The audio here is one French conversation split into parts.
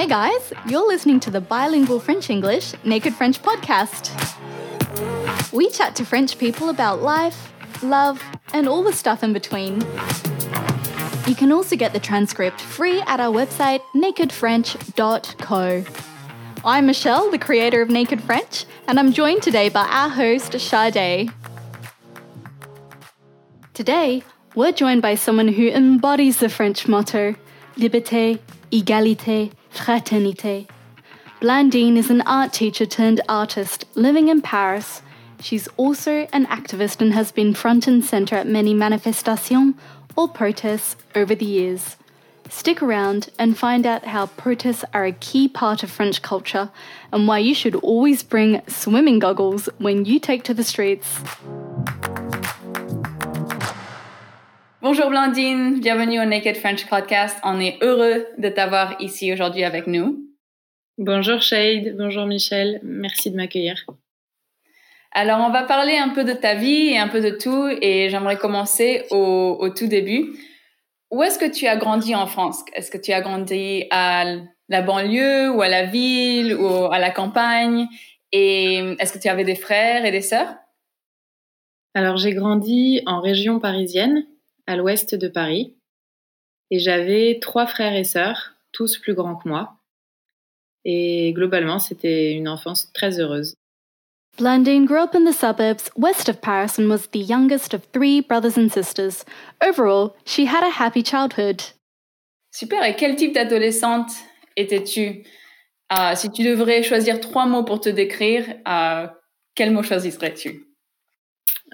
Hey guys, you're listening to the bilingual French English Naked French podcast. We chat to French people about life, love, and all the stuff in between. You can also get the transcript free at our website nakedfrench.co. I'm Michelle, the creator of Naked French, and I'm joined today by our host, Sade. Today, we're joined by someone who embodies the French motto Liberté, Égalité, Fraternité. Blandine is an art teacher turned artist living in Paris. She's also an activist and has been front and center at many manifestations or protests over the years. Stick around and find out how protests are a key part of French culture and why you should always bring swimming goggles when you take to the streets. Bonjour Blandine, bienvenue au Naked French Podcast. On est heureux de t'avoir ici aujourd'hui avec nous. Bonjour Shade, bonjour Michel, merci de m'accueillir. Alors on va parler un peu de ta vie et un peu de tout et j'aimerais commencer au, au, tout début. Où est-ce que tu as grandi en France? Est-ce que tu as grandi à la banlieue ou à la ville ou à la campagne? Et est-ce que tu avais des frères et des sœurs? Alors j'ai grandi en région parisienne, à l'ouest de Paris. Et j'avais trois frères et sœurs, tous plus grands que moi. Et globalement, c'était une enfance très heureuse. Blandine grew up in the suburbs west of Paris and was the youngest of three brothers and sisters. Overall, she had a happy childhood. Super, et quel type d'adolescente étais-tu? Uh, Si tu devrais choisir trois mots pour te décrire, uh, quels mots choisirais-tu?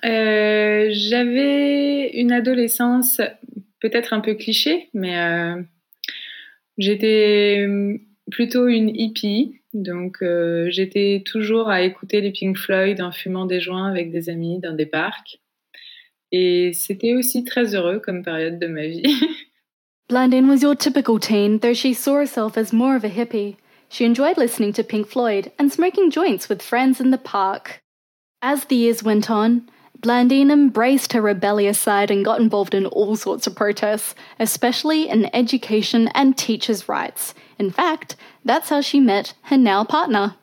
Euh, J'avais une adolescence peut-être un peu cliché, mais euh, j'étais plutôt une hippie. Donc euh, j'étais toujours à écouter les Pink Floyd en fumant des joints avec des amis dans des parcs. Et c'était aussi très heureux comme période de ma vie. Blandine was your typical teen, though she saw herself as more of a hippie. She enjoyed listening to Pink Floyd and smoking joints with friends in the park. As the years went on, Blandine embraced her rebellious side and got involved in all sorts of protests, especially in education and teachers' rights. In fact, that's how she met her now partner.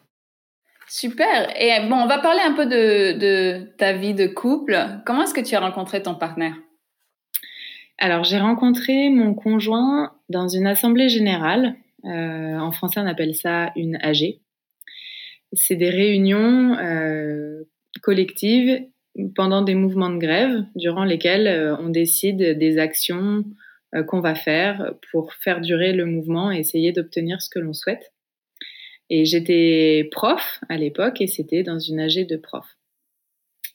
Super. Et bon, on va parler un peu de, de ta vie de couple. Comment est-ce que tu as rencontré ton partenaire? Alors, j'ai rencontré mon conjoint dans une assemblée générale. Euh, en français, on appelle ça une AG. C'est des réunions euh, collectives pendant des mouvements de grève durant lesquels euh, on décide des actions euh, qu'on va faire pour faire durer le mouvement et essayer d'obtenir ce que l'on souhaite. Et j'étais prof à l'époque et c'était dans une AG de prof.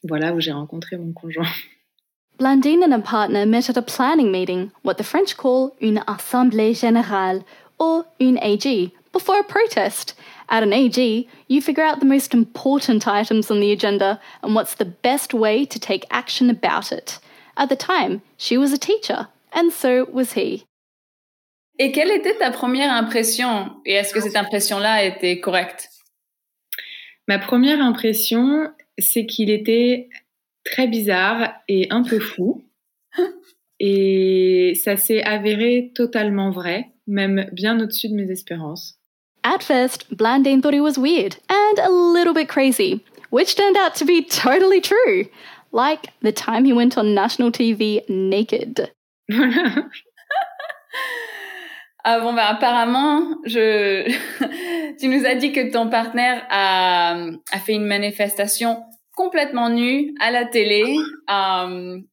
Voilà où j'ai rencontré mon conjoint. Blandine and a partner met at a planning meeting, what the French call une assemblée générale, or une AG, before a protest. At an AG, you figure out the most important items on the agenda and what's the best way to take action about it. At the time, she was a teacher, and so was he. Et quelle était ta première impression Et est-ce que cette impression-là était correcte Ma première impression, c'est qu'il était très bizarre et un peu fou. et ça s'est avéré totalement vrai, même bien au-dessus de mes espérances. At first, Blandine thought he was weird and a little bit crazy, which turned out to be totally true. Like the time he went on national TV naked. ah bon, bah, apparemment, je... tu nous as dit que ton partenaire a, a fait une manifestation complètement nue à la télé, um,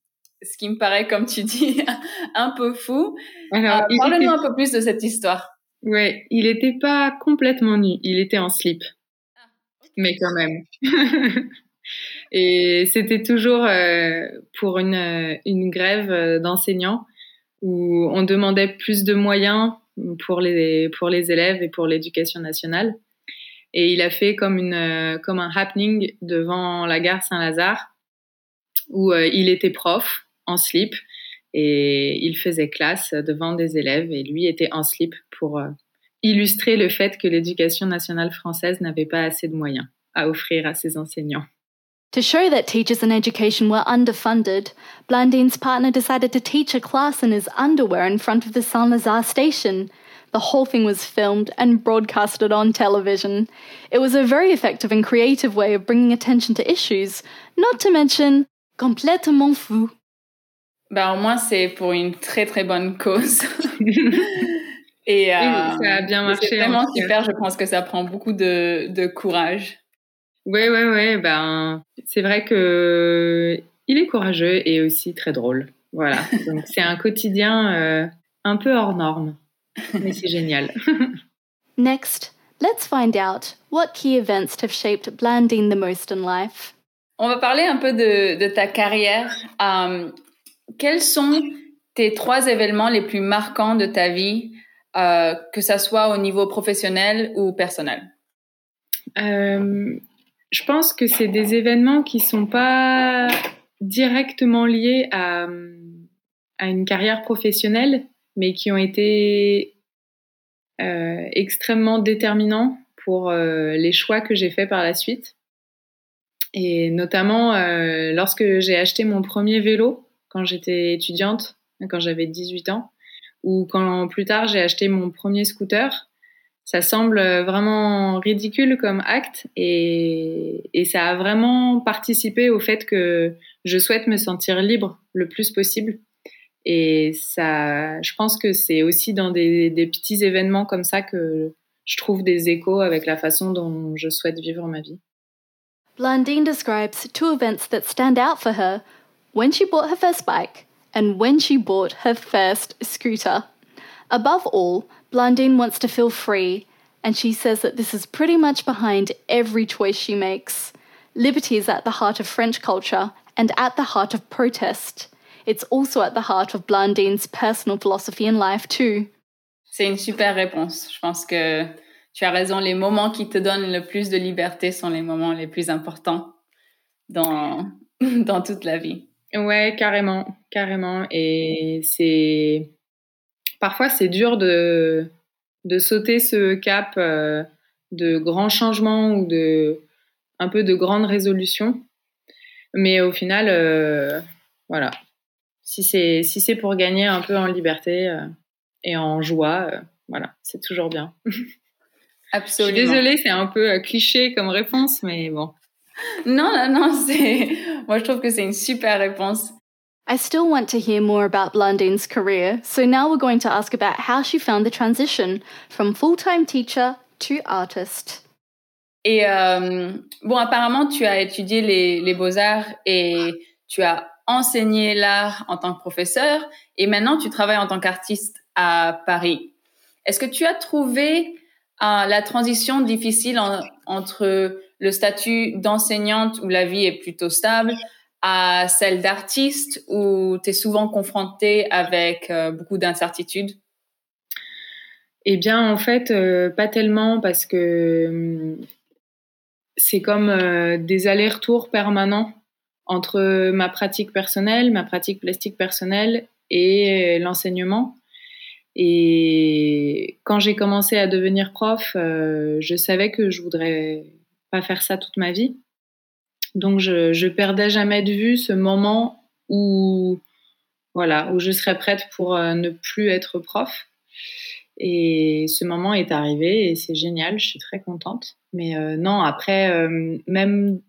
ce qui me paraît, comme tu dis, un peu fou. Alors, uh, Parle-nous un peu plus de cette histoire. Ouais, il n'était pas complètement nu, il était en slip. Mais quand même. Et c'était toujours euh, pour une, euh, une grève euh, d'enseignants où on demandait plus de moyens pour les, pour les élèves et pour l'éducation nationale. Et il a fait comme, une, comme un happening devant la gare Saint-Lazare où il était prof en slip et il faisait classe devant des élèves et lui était en slip pour euh, illustrer le fait que l'éducation nationale française n'avait pas assez de moyens à offrir à ses enseignants. To show that teachers in education were underfunded, Blandine's partner decided to teach a class in his underwear in front of the Saint-Lazare station. The whole thing was filmed and broadcasted on television. It was a very effective and creative way of bringing attention to issues, not to mention complètement fou. Ben, au moins, c'est pour une très très bonne cause. Et euh, ça a bien marché. C'est vraiment super. Je pense que ça prend beaucoup de, de courage. Ouais, ouais, ouais. Ben, c'est vrai que il est courageux et aussi très drôle. Voilà. Donc, c'est un quotidien euh, un peu hors norme. Mais c'est génial. Next, let's find out what key events have shaped Blandine the most in life. On va parler un peu de, de ta carrière. Um, quels sont tes trois événements les plus marquants de ta vie, euh, que ça soit au niveau professionnel ou personnel euh, Je pense que c'est des événements qui sont pas directement liés à, une carrière professionnelle, mais qui ont été euh, extrêmement déterminants pour les choix que j'ai faits par la suite. Et notamment lorsque j'ai acheté mon premier vélo quand j'étais étudiante, quand j'avais 18 ans, ou quand plus tard j'ai acheté mon premier scooter. Ça semble vraiment ridicule comme acte et, ça a vraiment participé au fait que je souhaite me sentir libre le plus possible et ça, je pense que c'est aussi dans des, des, petits événements comme ça que je trouve des échos avec la façon dont je souhaite vivre ma vie. Blandine describes two events that stand out for her when she bought her first bike and when she bought her first scooter. Above all, Blandine wants to feel free, and she says that this is pretty much behind every choice she makes. Liberty is at the heart of French culture and at the heart of protest. it's also at the heart of Blandine's personal philosophy in life too. C'est une super réponse. Je pense que tu as raison. Les moments qui te donnent le plus de liberté sont les moments les plus importants dans, dans toute la vie. Ouais, carrément, carrément. Et c'est parfois c'est dur de de sauter ce cap euh, de grands changements ou de un peu de grandes résolutions. Mais au final, euh, voilà, si c'est si c'est pour gagner un peu en liberté euh, et en joie, voilà, c'est toujours bien. Absolument. Je suis désolée, c'est un peu cliché comme réponse, mais bon. Non, non, non, c'est. Moi, je trouve que c'est une super réponse. I still want to hear more about Blandine's career, so now we're going to ask about how she found the transition from full-time teacher to artist. Et euh, bon, apparemment, tu as étudié les, les beaux-arts et tu as enseigné l'art en tant que professeur et maintenant tu travailles en tant qu'artiste à Paris. Est-ce que tu as trouvé euh, la transition difficile entre le statut d'enseignante où la vie est plutôt stable à celle d'artiste où tu es souvent confrontée avec euh, beaucoup d'incertitudes? Eh bien, en fait, euh, pas tellement parce que hum, c'est comme des allers-retours permanents entre ma pratique personnelle, ma pratique plastique personnelle et l'enseignement. Et quand j'ai commencé à devenir prof, euh, je savais que je voudrais faire ça toute ma vie. Donc je, je perdais jamais de vue ce moment où voilà où je serais prête pour euh, ne plus être prof. Et ce moment est arrivé et c'est génial, je suis très contente. Mais euh, non, après, euh, même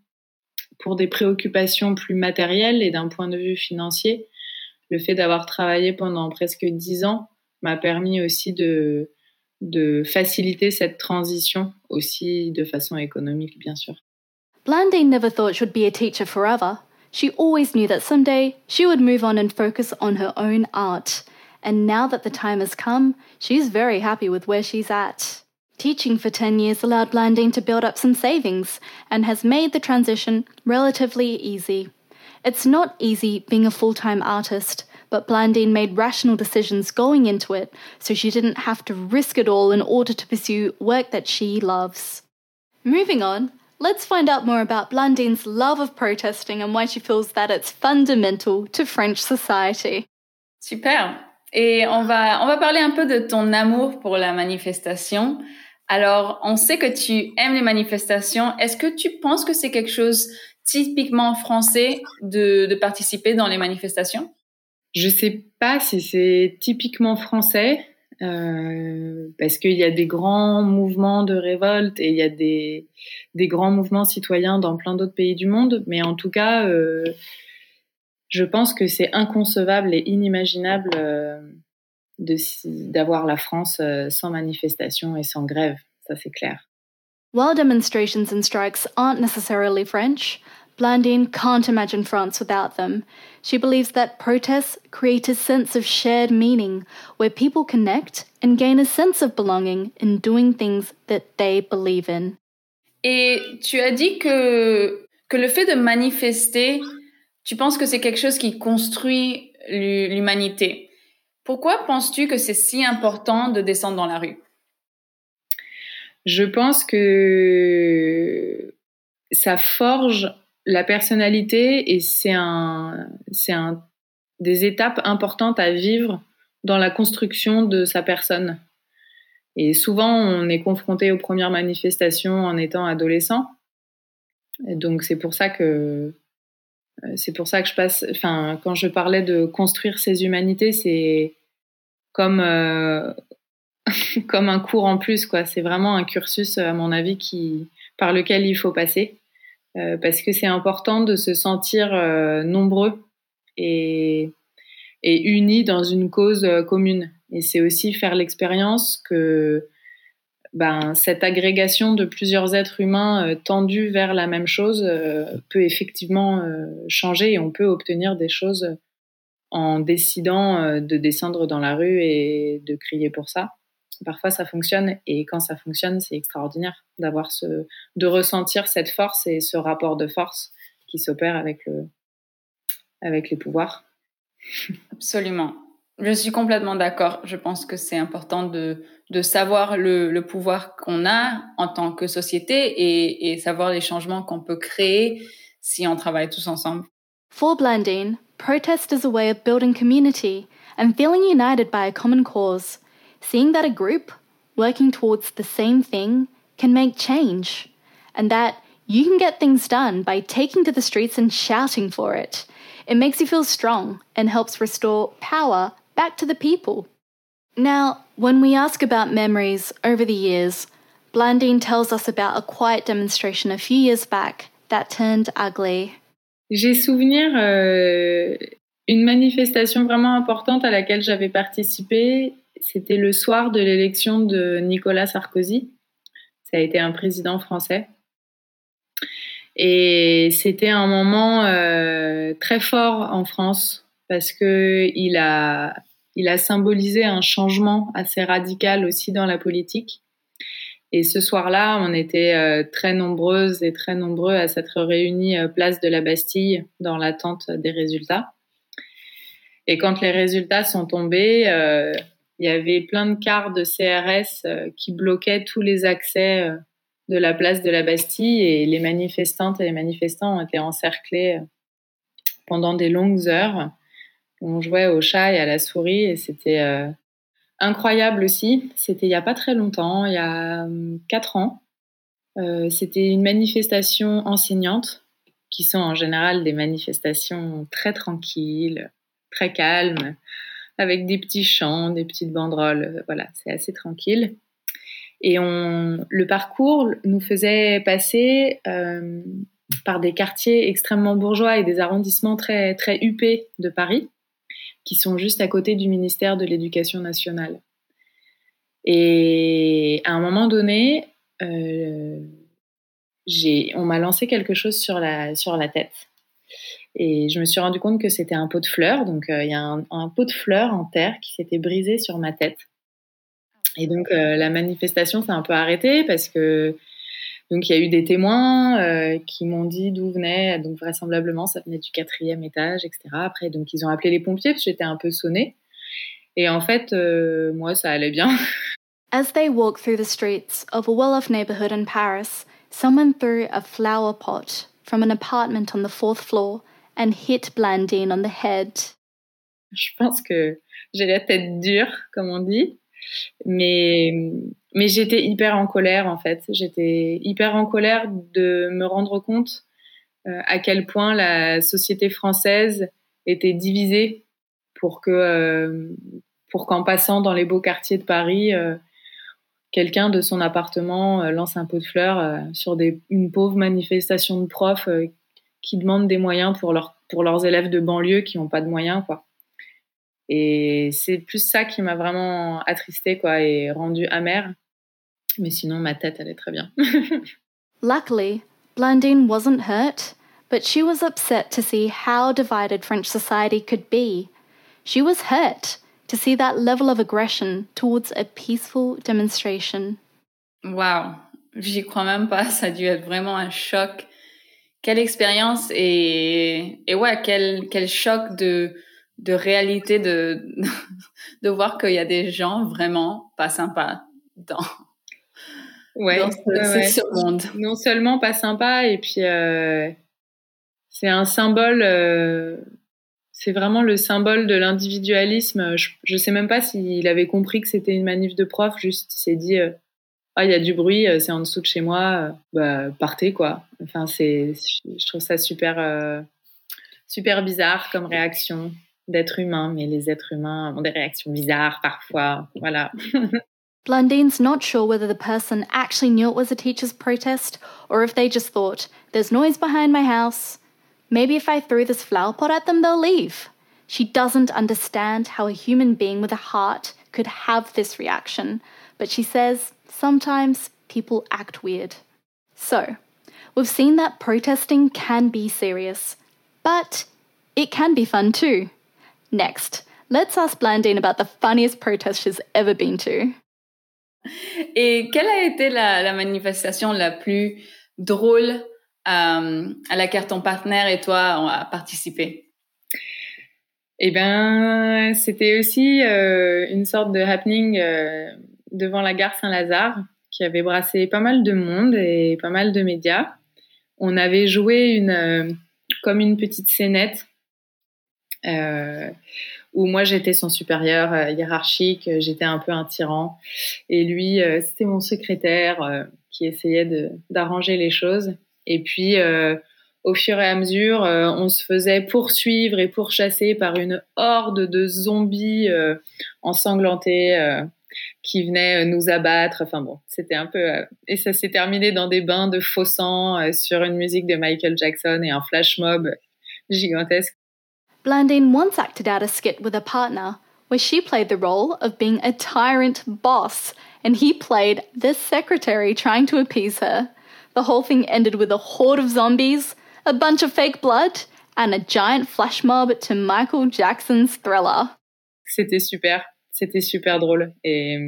pour des préoccupations plus matérielles et d'un point de vue financier, le fait d'avoir travaillé pendant presque dix ans m'a permis aussi de, de faciliter cette transition aussi de façon économique, bien sûr. Blandine never thought she'd be a teacher forever. She always knew that someday she would move on and focus on her own art. And now that the time has come, she's very happy with where she's at. Teaching for 10 years allowed Blandine to build up some savings and has made the transition relatively easy. It's not easy being a full time artist, but Blandine made rational decisions going into it so she didn't have to risk it all in order to pursue work that she loves. Moving on, let's find out more about Blandine's love of protesting and why she feels that it's fundamental to French society. Super. Et on va, on va parler un peu de ton amour pour la manifestation. Alors, on sait que tu aimes les manifestations. Est-ce que tu penses que c'est quelque chose typiquement français de, de participer dans les manifestations Je sais pas si c'est typiquement français. euh, parce qu'il y a des grands mouvements de révolte et il y a des, des grands mouvements citoyens dans plein d'autres pays du monde. Mais en tout cas, euh, je pense que c'est inconcevable et inimaginable euh, d'avoir la France sans manifestation et sans grève. Ça, c'est clair. While demonstrations and strikes aren't necessarily French, Blandine can't imagine France without them. She believes that protests create a sense of shared meaning where people connect and gain a sense of belonging in doing things that they believe in. Et tu as dit que, que le fait de manifester, tu penses que c'est quelque chose qui construit l'humanité. Pourquoi penses-tu que c'est si important de descendre dans la rue Je pense que ça forge la personnalité et c'est un, c'est un, des étapes importantes à vivre dans la construction de sa personne. Et souvent, on est confronté aux premières manifestations en étant adolescent. Et donc, c'est pour ça que c'est pour ça que je passe. Enfin, quand je parlais de construire ses humanités, c'est comme euh, comme un cours en plus, quoi. C'est vraiment un cursus, à mon avis, qui par lequel il faut passer. Euh, parce que c'est important de se sentir euh, nombreux et, unis dans une cause euh, commune. Et c'est aussi faire l'expérience que ben, cette agrégation de plusieurs êtres humains tendus vers la même chose peut effectivement changer et on peut obtenir des choses en décidant de descendre dans la rue et de crier pour ça parfois ça fonctionne et quand ça fonctionne, c'est extraordinaire d'avoir ce, de ressentir cette force et ce rapport de force qui s'opère avec le, avec les pouvoirs. Absolument. Je suis complètement d'accord. Je pense que c'est important de, de savoir le, le pouvoir qu'on a en tant que société et, et savoir les changements qu'on peut créer si on travaille tous ensemble. For Blandine, protest is a way of building community and feeling united by a common cause. Seeing that a group working towards the same thing can make change, and that you can get things done by taking to the streets and shouting for it. It makes you feel strong and helps restore power back to the people. Now, when we ask about memories over the years, Blandine tells us about a quiet demonstration a few years back that turned ugly. J'ai souvenir euh, une manifestation vraiment importante à laquelle j'avais participé C'était le soir de l'élection de Nicolas Sarkozy. Ça a été un président français. Et c'était un moment euh, très fort en France parce que il a, il a symbolisé un changement assez radical aussi dans la politique. Et ce soir-là, on était euh, très nombreuses et très nombreux à s'être réunis euh, place de la Bastille dans l'attente des résultats. Et quand les résultats sont tombés, il y avait plein de cars de CRS euh, qui bloquaient tous les accès euh, de la place de la Bastille et les manifestantes et les manifestants ont été encerclés euh, pendant des longues heures. On jouait au chat et à la souris et c'était incroyable aussi. C'était il n'y a pas très longtemps, il y a quatre ans. c'était une manifestation enseignante qui sont en général des manifestations très tranquilles, très calmes avec des petits chants, des petites banderoles. Voilà, c'est assez tranquille. Et on, le parcours nous faisait passer euh, par des quartiers extrêmement bourgeois et des arrondissements très, très huppés de Paris, qui sont juste à côté du ministère de l'Éducation nationale. Et à un moment donné, euh, on m'a lancé quelque chose sur la, sur la tête. Et je me suis rendu compte que c'était un pot de fleurs. Donc, euh, il y a un, pot de fleurs en terre qui s'était brisé sur ma tête. Et donc, euh, la manifestation s'est un peu arrêtée parce que donc il y a eu des témoins euh, qui m'ont dit d'où venait. Donc, vraisemblablement, ça venait du quatrième étage, etc. Après, donc ils ont appelé les pompiers parce que j'étais un peu sonnée. Et en fait, moi, ça allait bien. As they walk through the streets of a well-off neighborhood in Paris, someone threw a flower pot from an apartment on the fourth floor and hit Blandine on the head. Je pense que j'ai la tête dure, comme on dit, mais mais j'étais hyper en colère en fait. J'étais hyper en colère de me rendre compte euh, à quel point la société française était divisée pour que euh, pour qu'en passant dans les beaux quartiers de Paris, quelqu'un de son appartement lance un pot de fleurs sur une pauvre manifestation de profs qui demandent des moyens pour, leur, pour leurs élèves de banlieue qui n'ont pas de moyens, quoi. Et c'est plus ça qui m'a vraiment attristée, quoi, et rendue amère. Mais sinon, ma tête, elle est très bien. Luckily, Blandine wasn't hurt, but she was upset to see how divided French society could be. She was hurt to see that level of aggression towards a peaceful demonstration. Wow, j'y crois même pas, ça a dû être vraiment un choc. Quelle expérience et, et ouais, quel, quel choc de, de réalité de, de voir qu'il y a des gens vraiment pas sympas dans, ouais, dans ce, monde. Non seulement pas sympas, et puis euh, c'est un symbole, euh, c'est vraiment le symbole de l'individualisme. Je, je sais même pas s'il avait compris que c'était une manif de prof, juste il s'est dit. Euh, ah, il y a du bruit, c'est en dessous de chez moi, bah, partez quoi. Enfin, c'est, je trouve ça super, super bizarre comme réaction d'être humain, mais les êtres humains ont des réactions bizarres parfois. Voilà. Blandine's not sure whether the person actually knew it was a teacher's protest or if they just thought, there's noise behind my house. Maybe if I threw this flower pot at them, they'll leave. She doesn't understand how a human being with a heart could have this reaction, but she says sometimes people act weird. So, we've seen that protesting can be serious, but it can be fun too. Next, let's ask Blandine about the funniest protest she's ever been to. Et quelle a été la, la manifestation la plus drôle euh, à laquelle ton partenaire et toi ont participé Eh bien, c'était aussi euh, une sorte de happening euh, devant la gare Saint-Lazare qui avait brassé pas mal de monde et pas mal de médias. On avait joué une, euh, comme une petite scénette euh, où moi j'étais son supérieur euh, hiérarchique, j'étais un peu un tyran, et lui c'était mon secrétaire qui essayait d'arranger les choses. Et puis au fur et à mesure, on se faisait poursuivre et pourchasser par une horde de zombies ensanglantés qui venaient euh, nous abattre. Enfin bon, c'était un peu... Euh, et ça s'est terminé dans des bains de faux sang euh, sur une musique de Michael Jackson et un flash mob gigantesque. Blandine once acted out a skit with a partner where she played the role of being a tyrant boss and he played the secretary trying to appease her. The whole thing ended with a horde of zombies, a bunch of fake blood, and a giant flash mob to Michael Jackson's Thriller. C'était super, c'était super drôle et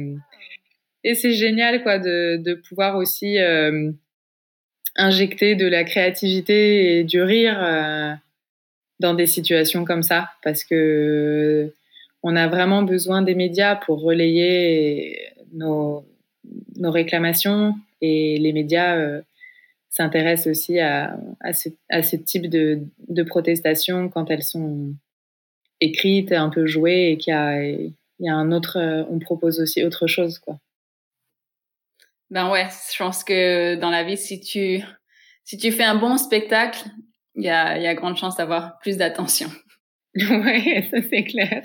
et c'est génial quoi de de pouvoir aussi euh, injecter de la créativité et du rire. Euh, dans des situations comme ça parce que on a vraiment besoin des médias pour relayer nos, nos réclamations et les médias euh, s'intéressent aussi à, à, ce, type de, de protestations quand elles sont écrites, un peu jouées et qu'il y il y a un autre, on propose aussi autre chose quoi. Ben ouais, je pense que dans la vie, si tu si tu fais un bon spectacle, il y a, y a grande chance d'avoir plus d'attention. ouais, ça c'est clair.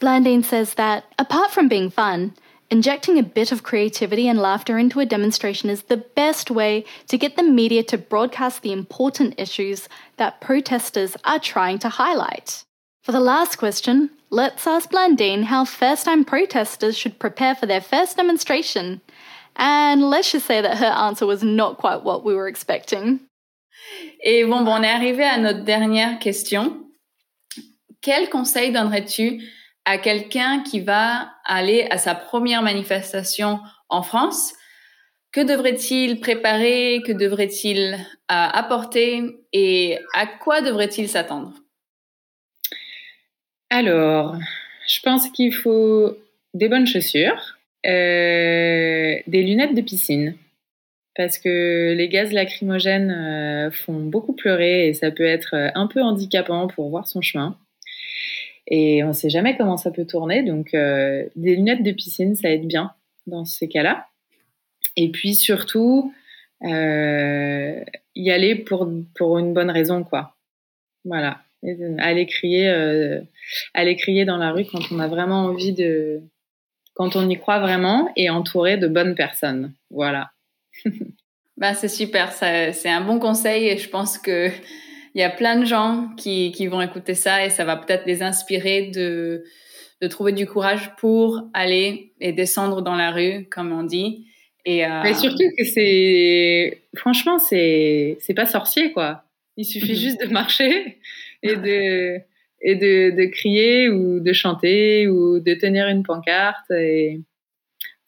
Blandine says that, apart from being fun, injecting a bit of creativity and laughter into a demonstration is the best way to get the media to broadcast the important issues that protesters are trying to highlight. For the last question, let's ask Blandine how first time protesters should prepare for their first demonstration. And let's just say that her answer was not quite what we were expecting. Et bon, bon, on est arrivé à notre dernière question. Quel conseil donnerais-tu à quelqu'un qui va aller à sa première manifestation en France Que devrait-il préparer Que devrait-il euh, apporter Et à quoi devrait-il s'attendre Alors, je pense qu'il faut des bonnes chaussures, euh, des lunettes de piscine parce que les gaz lacrymogènes euh, font beaucoup pleurer et ça peut être euh, un peu handicapant pour voir son chemin. Et on ne sait jamais comment ça peut tourner, donc des lunettes de piscine, ça aide bien dans ces cas-là. Et puis surtout, y aller pour, pour une bonne raison, quoi. Voilà. Aller crier, euh, aller crier dans la rue quand on a vraiment envie de, quand on y croit vraiment et entouré de bonnes personnes. Voilà. bah, c'est super, c'est un bon conseil et je pense que il y a plein de gens qui, qui vont écouter ça et ça va peut-être les inspirer de, de trouver du courage pour aller et descendre dans la rue, comme on dit. Et euh... Mais surtout que c'est, franchement, c'est, c'est pas sorcier, quoi. Il suffit juste de marcher et de, et de, de, crier ou de chanter ou de tenir une pancarte. Et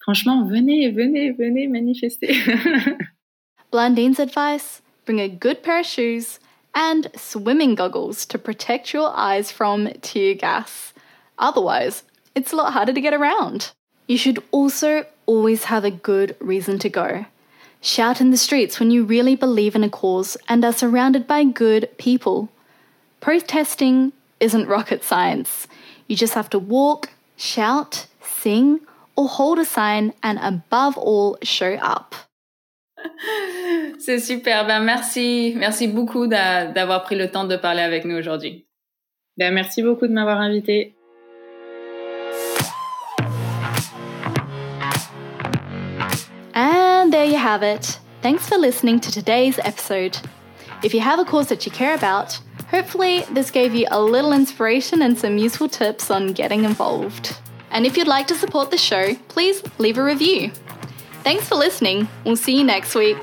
franchement, venez, venez, venez manifester. Blandine's advice bring a good pair of shoes and swimming goggles to protect your eyes from tear gas. Otherwise, it's a lot harder to get around. You should also always have a good reason to go. Shout in the streets when you really believe in a cause and are surrounded by good people. Protesting isn't rocket science. You just have to walk, shout, sing, or hold a sign, and above all, show up. C'est super. Ben merci, merci beaucoup d'avoir pris le temps de parler avec nous aujourd'hui. Ben merci beaucoup de m'avoir invité. And there you have it. Thanks for listening to today's episode. If you have a cause that you care about, hopefully this gave you a little inspiration and some useful tips on getting involved. And if you'd like to support the show, please leave a review. Thanks for listening. We'll see you next week.